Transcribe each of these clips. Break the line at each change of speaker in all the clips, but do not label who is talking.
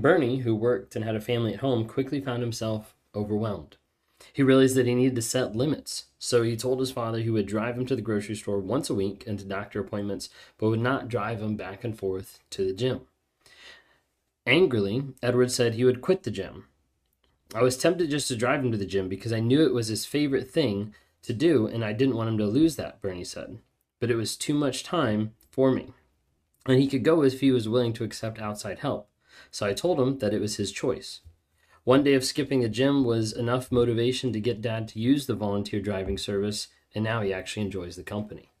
Bernie, who worked and had a family at home, quickly found himself overwhelmed. He realized that he needed to set limits, so he told his father he would drive him to the grocery store once a week and to doctor appointments, but would not drive him back and forth to the gym. Angrily, Edward said he would quit the gym. I was tempted just to drive him to the gym because I knew it was his favorite thing to do and I didn't want him to lose that, Bernie said. But it was too much time for me. And he could go if he was willing to accept outside help. So I told him that it was his choice. One day of skipping the gym was enough motivation to get dad to use the volunteer driving service, and now he actually enjoys the company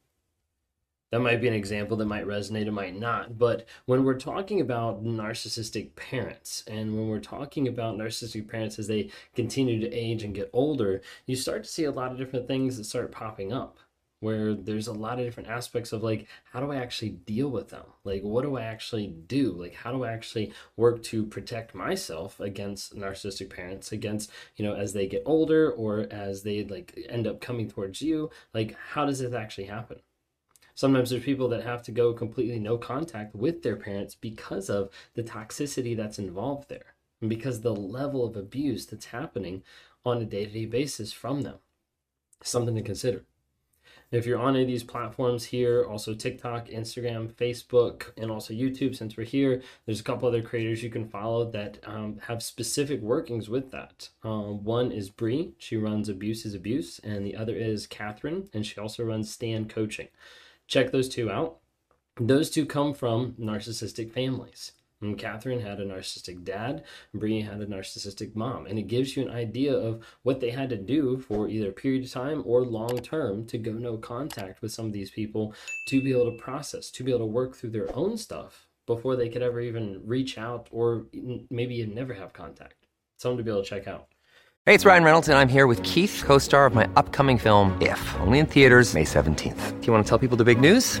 that might be an example that might resonate, it might not. But when we're talking about narcissistic parents, and when we're talking about narcissistic parents as they continue to age and get older, you start to see a lot of different things that start popping up where there's a lot of different aspects of like how do i actually deal with them like what do i actually do like how do i actually work to protect myself against narcissistic parents against you know as they get older or as they like end up coming towards you like how does this actually happen Sometimes there's people that have to go completely no contact with their parents because of the toxicity that's involved there and because the level of abuse that's happening on a day to day basis from them. Something to consider. If you're on any of these platforms here, also TikTok, Instagram, Facebook, and also YouTube, since we're here, there's a couple other creators you can follow that um, have specific workings with that. Um, one is Bree, she runs Abuse is Abuse, and the other is Catherine, and she also runs Stand Coaching. Check those two out. Those two come from narcissistic families. And Catherine had a narcissistic dad, Bree had a narcissistic mom. And it gives you an idea of what they had to do for either a period of time or long term to go no contact with some of these people to be able to process, to be able to work through their own stuff before they could ever even reach out or maybe never have contact. Something to be able to check out.
Hey, it's Ryan Reynolds, and I'm here with Keith, co star of my upcoming film, If, only in theaters, May 17th. Do you want to tell people the big news?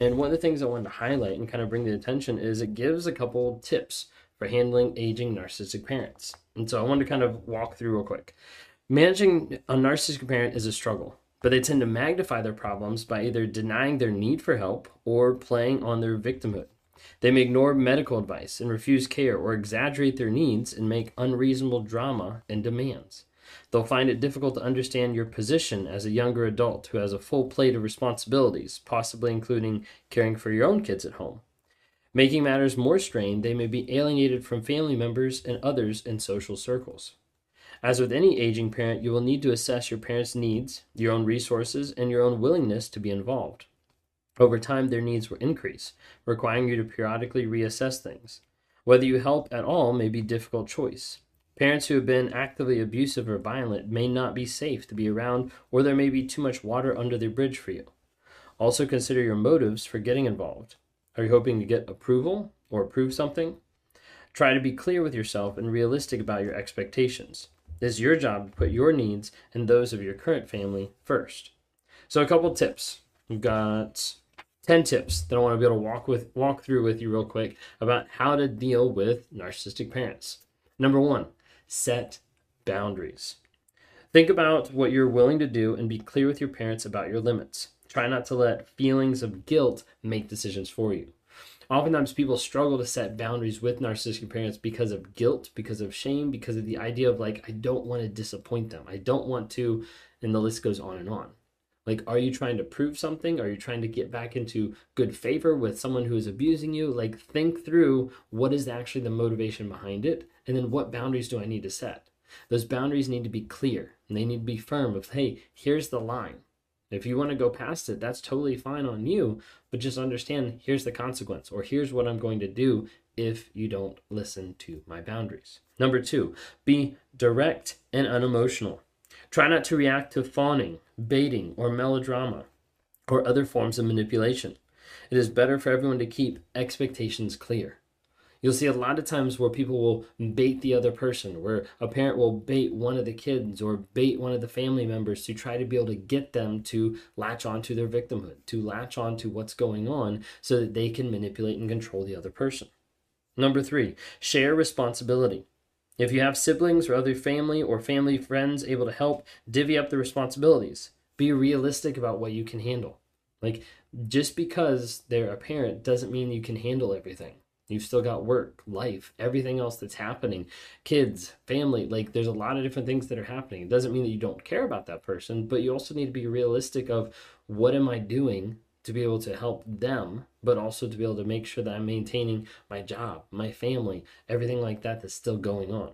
And one of the things I wanted to highlight and kind of bring the attention is it gives a couple tips for handling aging narcissistic parents. And so I wanted to kind of walk through real quick. Managing a narcissistic parent is a struggle, but they tend to magnify their problems by either denying their need for help or playing on their victimhood. They may ignore medical advice and refuse care or exaggerate their needs and make unreasonable drama and demands. They'll find it difficult to understand your position as a younger adult who has a full plate of responsibilities, possibly including caring for your own kids at home. Making matters more strained, they may be alienated from family members and others in social circles. As with any aging parent, you will need to assess your parent's needs, your own resources, and your own willingness to be involved. Over time, their needs will increase, requiring you to periodically reassess things. Whether you help at all may be a difficult choice. Parents who have been actively abusive or violent may not be safe to be around, or there may be too much water under the bridge for you. Also, consider your motives for getting involved. Are you hoping to get approval or prove something? Try to be clear with yourself and realistic about your expectations. It is your job to put your needs and those of your current family first. So, a couple tips. We've got 10 tips that I want to be able to walk with walk through with you real quick about how to deal with narcissistic parents. Number 1, set boundaries. Think about what you're willing to do and be clear with your parents about your limits. Try not to let feelings of guilt make decisions for you. Oftentimes, people struggle to set boundaries with narcissistic parents because of guilt, because of shame, because of the idea of like, I don't want to disappoint them. I don't want to, and the list goes on and on. Like, are you trying to prove something? Are you trying to get back into good favor with someone who is abusing you? Like, think through what is actually the motivation behind it, and then what boundaries do I need to set? Those boundaries need to be clear and they need to be firm of, hey, here's the line. If you want to go past it, that's totally fine on you, but just understand here's the consequence, or here's what I'm going to do if you don't listen to my boundaries. Number two, be direct and unemotional. Try not to react to fawning, baiting, or melodrama, or other forms of manipulation. It is better for everyone to keep expectations clear. You'll see a lot of times where people will bait the other person, where a parent will bait one of the kids or bait one of the family members to try to be able to get them to latch onto their victimhood, to latch onto what's going on so that they can manipulate and control the other person. Number three, share responsibility. If you have siblings or other family or family friends able to help, divvy up the responsibilities. Be realistic about what you can handle. Like, just because they're a parent doesn't mean you can handle everything. You've still got work, life, everything else that's happening, kids, family. Like there's a lot of different things that are happening. It doesn't mean that you don't care about that person, but you also need to be realistic of what am I doing to be able to help them, but also to be able to make sure that I'm maintaining my job, my family, everything like that that's still going on.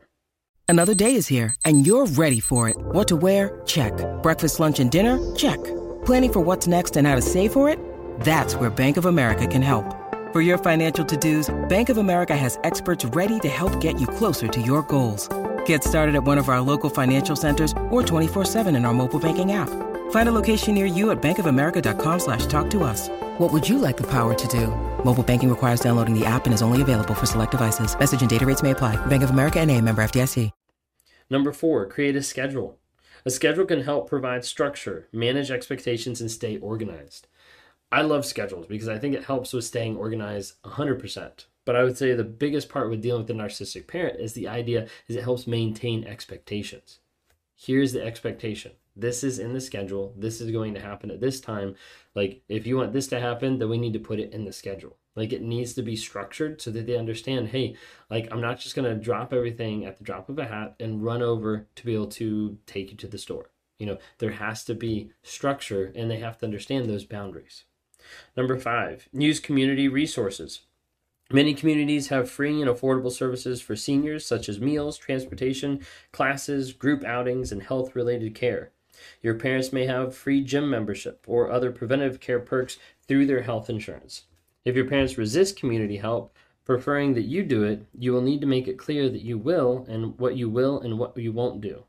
Another day is here and you're ready for it. What to wear? Check. Breakfast, lunch, and dinner? Check. Planning for what's next and how to save for it? That's where Bank of America can help. For your financial to-dos, Bank of America has experts ready to help get you closer to your goals. Get started at one of our local financial centers or 24-7 in our mobile banking app. Find a location near you at bankofamerica.com slash talk to us. What would you like the power to do? Mobile banking requires downloading the app and is only available for select devices. Message and data rates may apply. Bank of America and a member FDIC.
Number four, create a schedule. A schedule can help provide structure, manage expectations, and stay organized. I love schedules because I think it helps with staying organized 100%. But I would say the biggest part with dealing with a narcissistic parent is the idea is it helps maintain expectations. Here's the expectation. This is in the schedule. This is going to happen at this time. Like if you want this to happen, then we need to put it in the schedule. Like it needs to be structured so that they understand, hey, like I'm not just going to drop everything at the drop of a hat and run over to be able to take you to the store. You know, there has to be structure and they have to understand those boundaries. Number five, use community resources. Many communities have free and affordable services for seniors, such as meals, transportation, classes, group outings, and health related care. Your parents may have free gym membership or other preventive care perks through their health insurance. If your parents resist community help, preferring that you do it, you will need to make it clear that you will and what you will and what you won't do.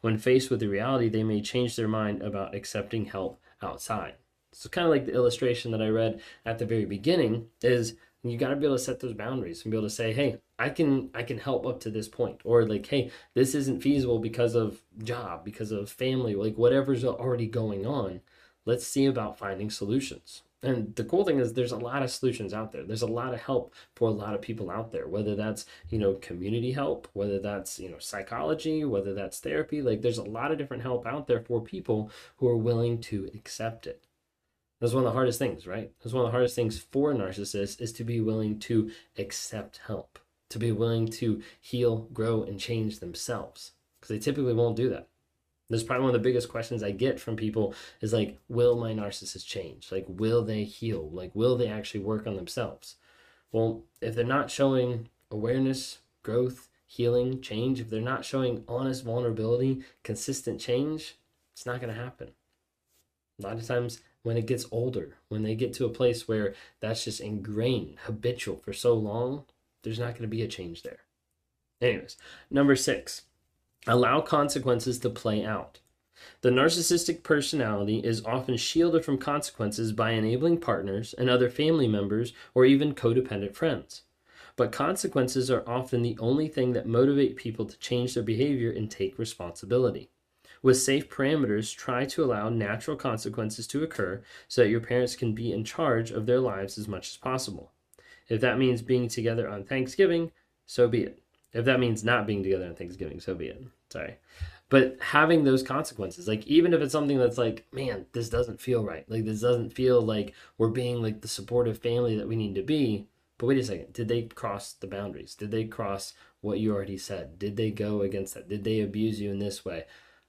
When faced with the reality, they may change their mind about accepting help outside. So kind of like the illustration that I read at the very beginning is you got to be able to set those boundaries and be able to say, "Hey, I can I can help up to this point," or like, "Hey, this isn't feasible because of job, because of family, like whatever's already going on. Let's see about finding solutions." And the cool thing is there's a lot of solutions out there. There's a lot of help for a lot of people out there, whether that's, you know, community help, whether that's, you know, psychology, whether that's therapy, like there's a lot of different help out there for people who are willing to accept it. That's one of the hardest things, right? That's one of the hardest things for narcissists is to be willing to accept help, to be willing to heal, grow, and change themselves. Because they typically won't do that. That's probably one of the biggest questions I get from people is like, will my narcissist change? Like, will they heal? Like, will they actually work on themselves? Well, if they're not showing awareness, growth, healing, change, if they're not showing honest vulnerability, consistent change, it's not going to happen. A lot of times when it gets older, when they get to a place where that's just ingrained, habitual for so long, there's not going to be a change there. Anyways, number six, allow consequences to play out. The narcissistic personality is often shielded from consequences by enabling partners and other family members or even codependent friends. But consequences are often the only thing that motivate people to change their behavior and take responsibility. With safe parameters, try to allow natural consequences to occur so that your parents can be in charge of their lives as much as possible. If that means being together on Thanksgiving, so be it. If that means not being together on Thanksgiving, so be it. Sorry. But having those consequences, like even if it's something that's like, man, this doesn't feel right. Like this doesn't feel like we're being like the supportive family that we need to be. But wait a second, did they cross the boundaries? Did they cross what you already said? Did they go against that? Did they abuse you in this way?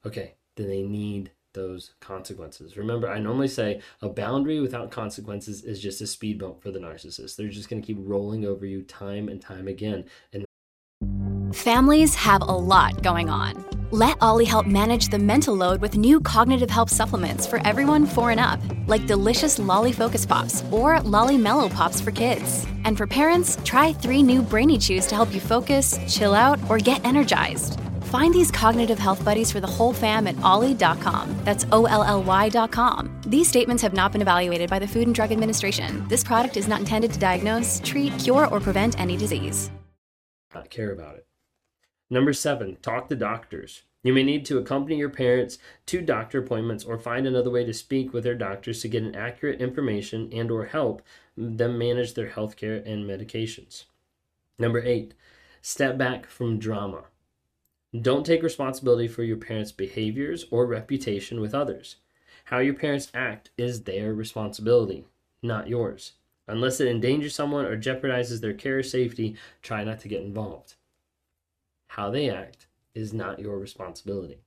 Okay, then they need those consequences. Remember, I normally say a boundary without consequences is just a speed bump for the narcissist. They're just going to keep rolling over you time and time again. And
families have a lot going on. Let OLLY help manage the mental load with new cognitive help supplements for everyone 4 and up, like delicious Lolly Focus Pops or Lolly Mellow Pops for kids. And for parents, try 3 new Brainy Chews to help you focus, chill out, or get energized. Find these cognitive health buddies for the whole fam at olly.com. That's O L L Y.com. These statements have not been evaluated by the Food and Drug Administration. This product is not intended to diagnose, treat, cure, or prevent any disease.
not care about it. Number seven, talk to doctors. You may need to accompany your parents to doctor appointments or find another way to speak with their doctors to get an accurate information and or help them manage their health care and medications. Number 8, step back from drama. Don't take responsibility for your parents' behaviors or reputation with others. How your parents act is their responsibility, not yours. Unless it endangers someone or jeopardizes their care or safety, try not to get involved. How they act is not your responsibility.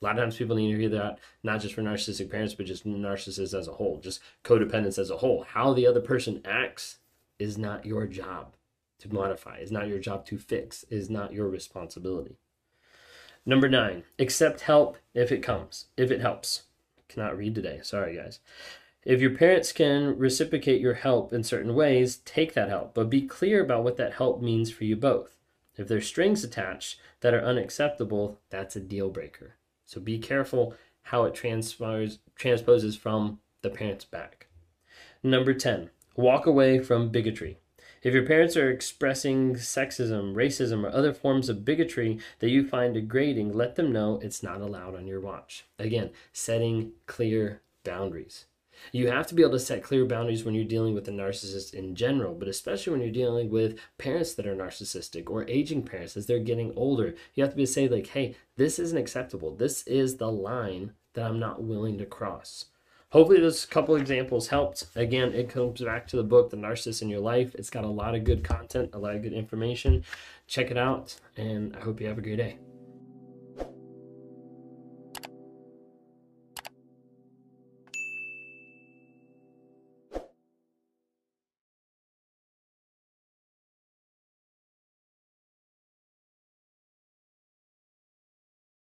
A lot of times people need to hear that, not just for narcissistic parents, but just narcissists as a whole, just codependence as a whole. How the other person acts is not your job to modify, is not your job to fix, is not your responsibility. Number nine, accept help if it comes, if it helps. Cannot read today. Sorry, guys. If your parents can reciprocate your help in certain ways, take that help, but be clear about what that help means for you both. If there's strings attached that are unacceptable, that's a deal breaker. So be careful how it transpires, transposes from the parent's back. Number 10, walk away from bigotry. If your parents are expressing sexism, racism, or other forms of bigotry that you find degrading, let them know it's not allowed on your watch. Again, setting clear boundaries. You have to be able to set clear boundaries when you're dealing with a narcissist in general, but especially when you're dealing with parents that are narcissistic or aging parents as they're getting older. You have to be able to say, like, hey, this isn't acceptable. This is the line that I'm not willing to cross. Hopefully, those couple examples helped. Again, it comes back to the book, The Narcissist in Your Life. It's got a lot of good content, a lot of good information. Check it out, and I hope you have a great day.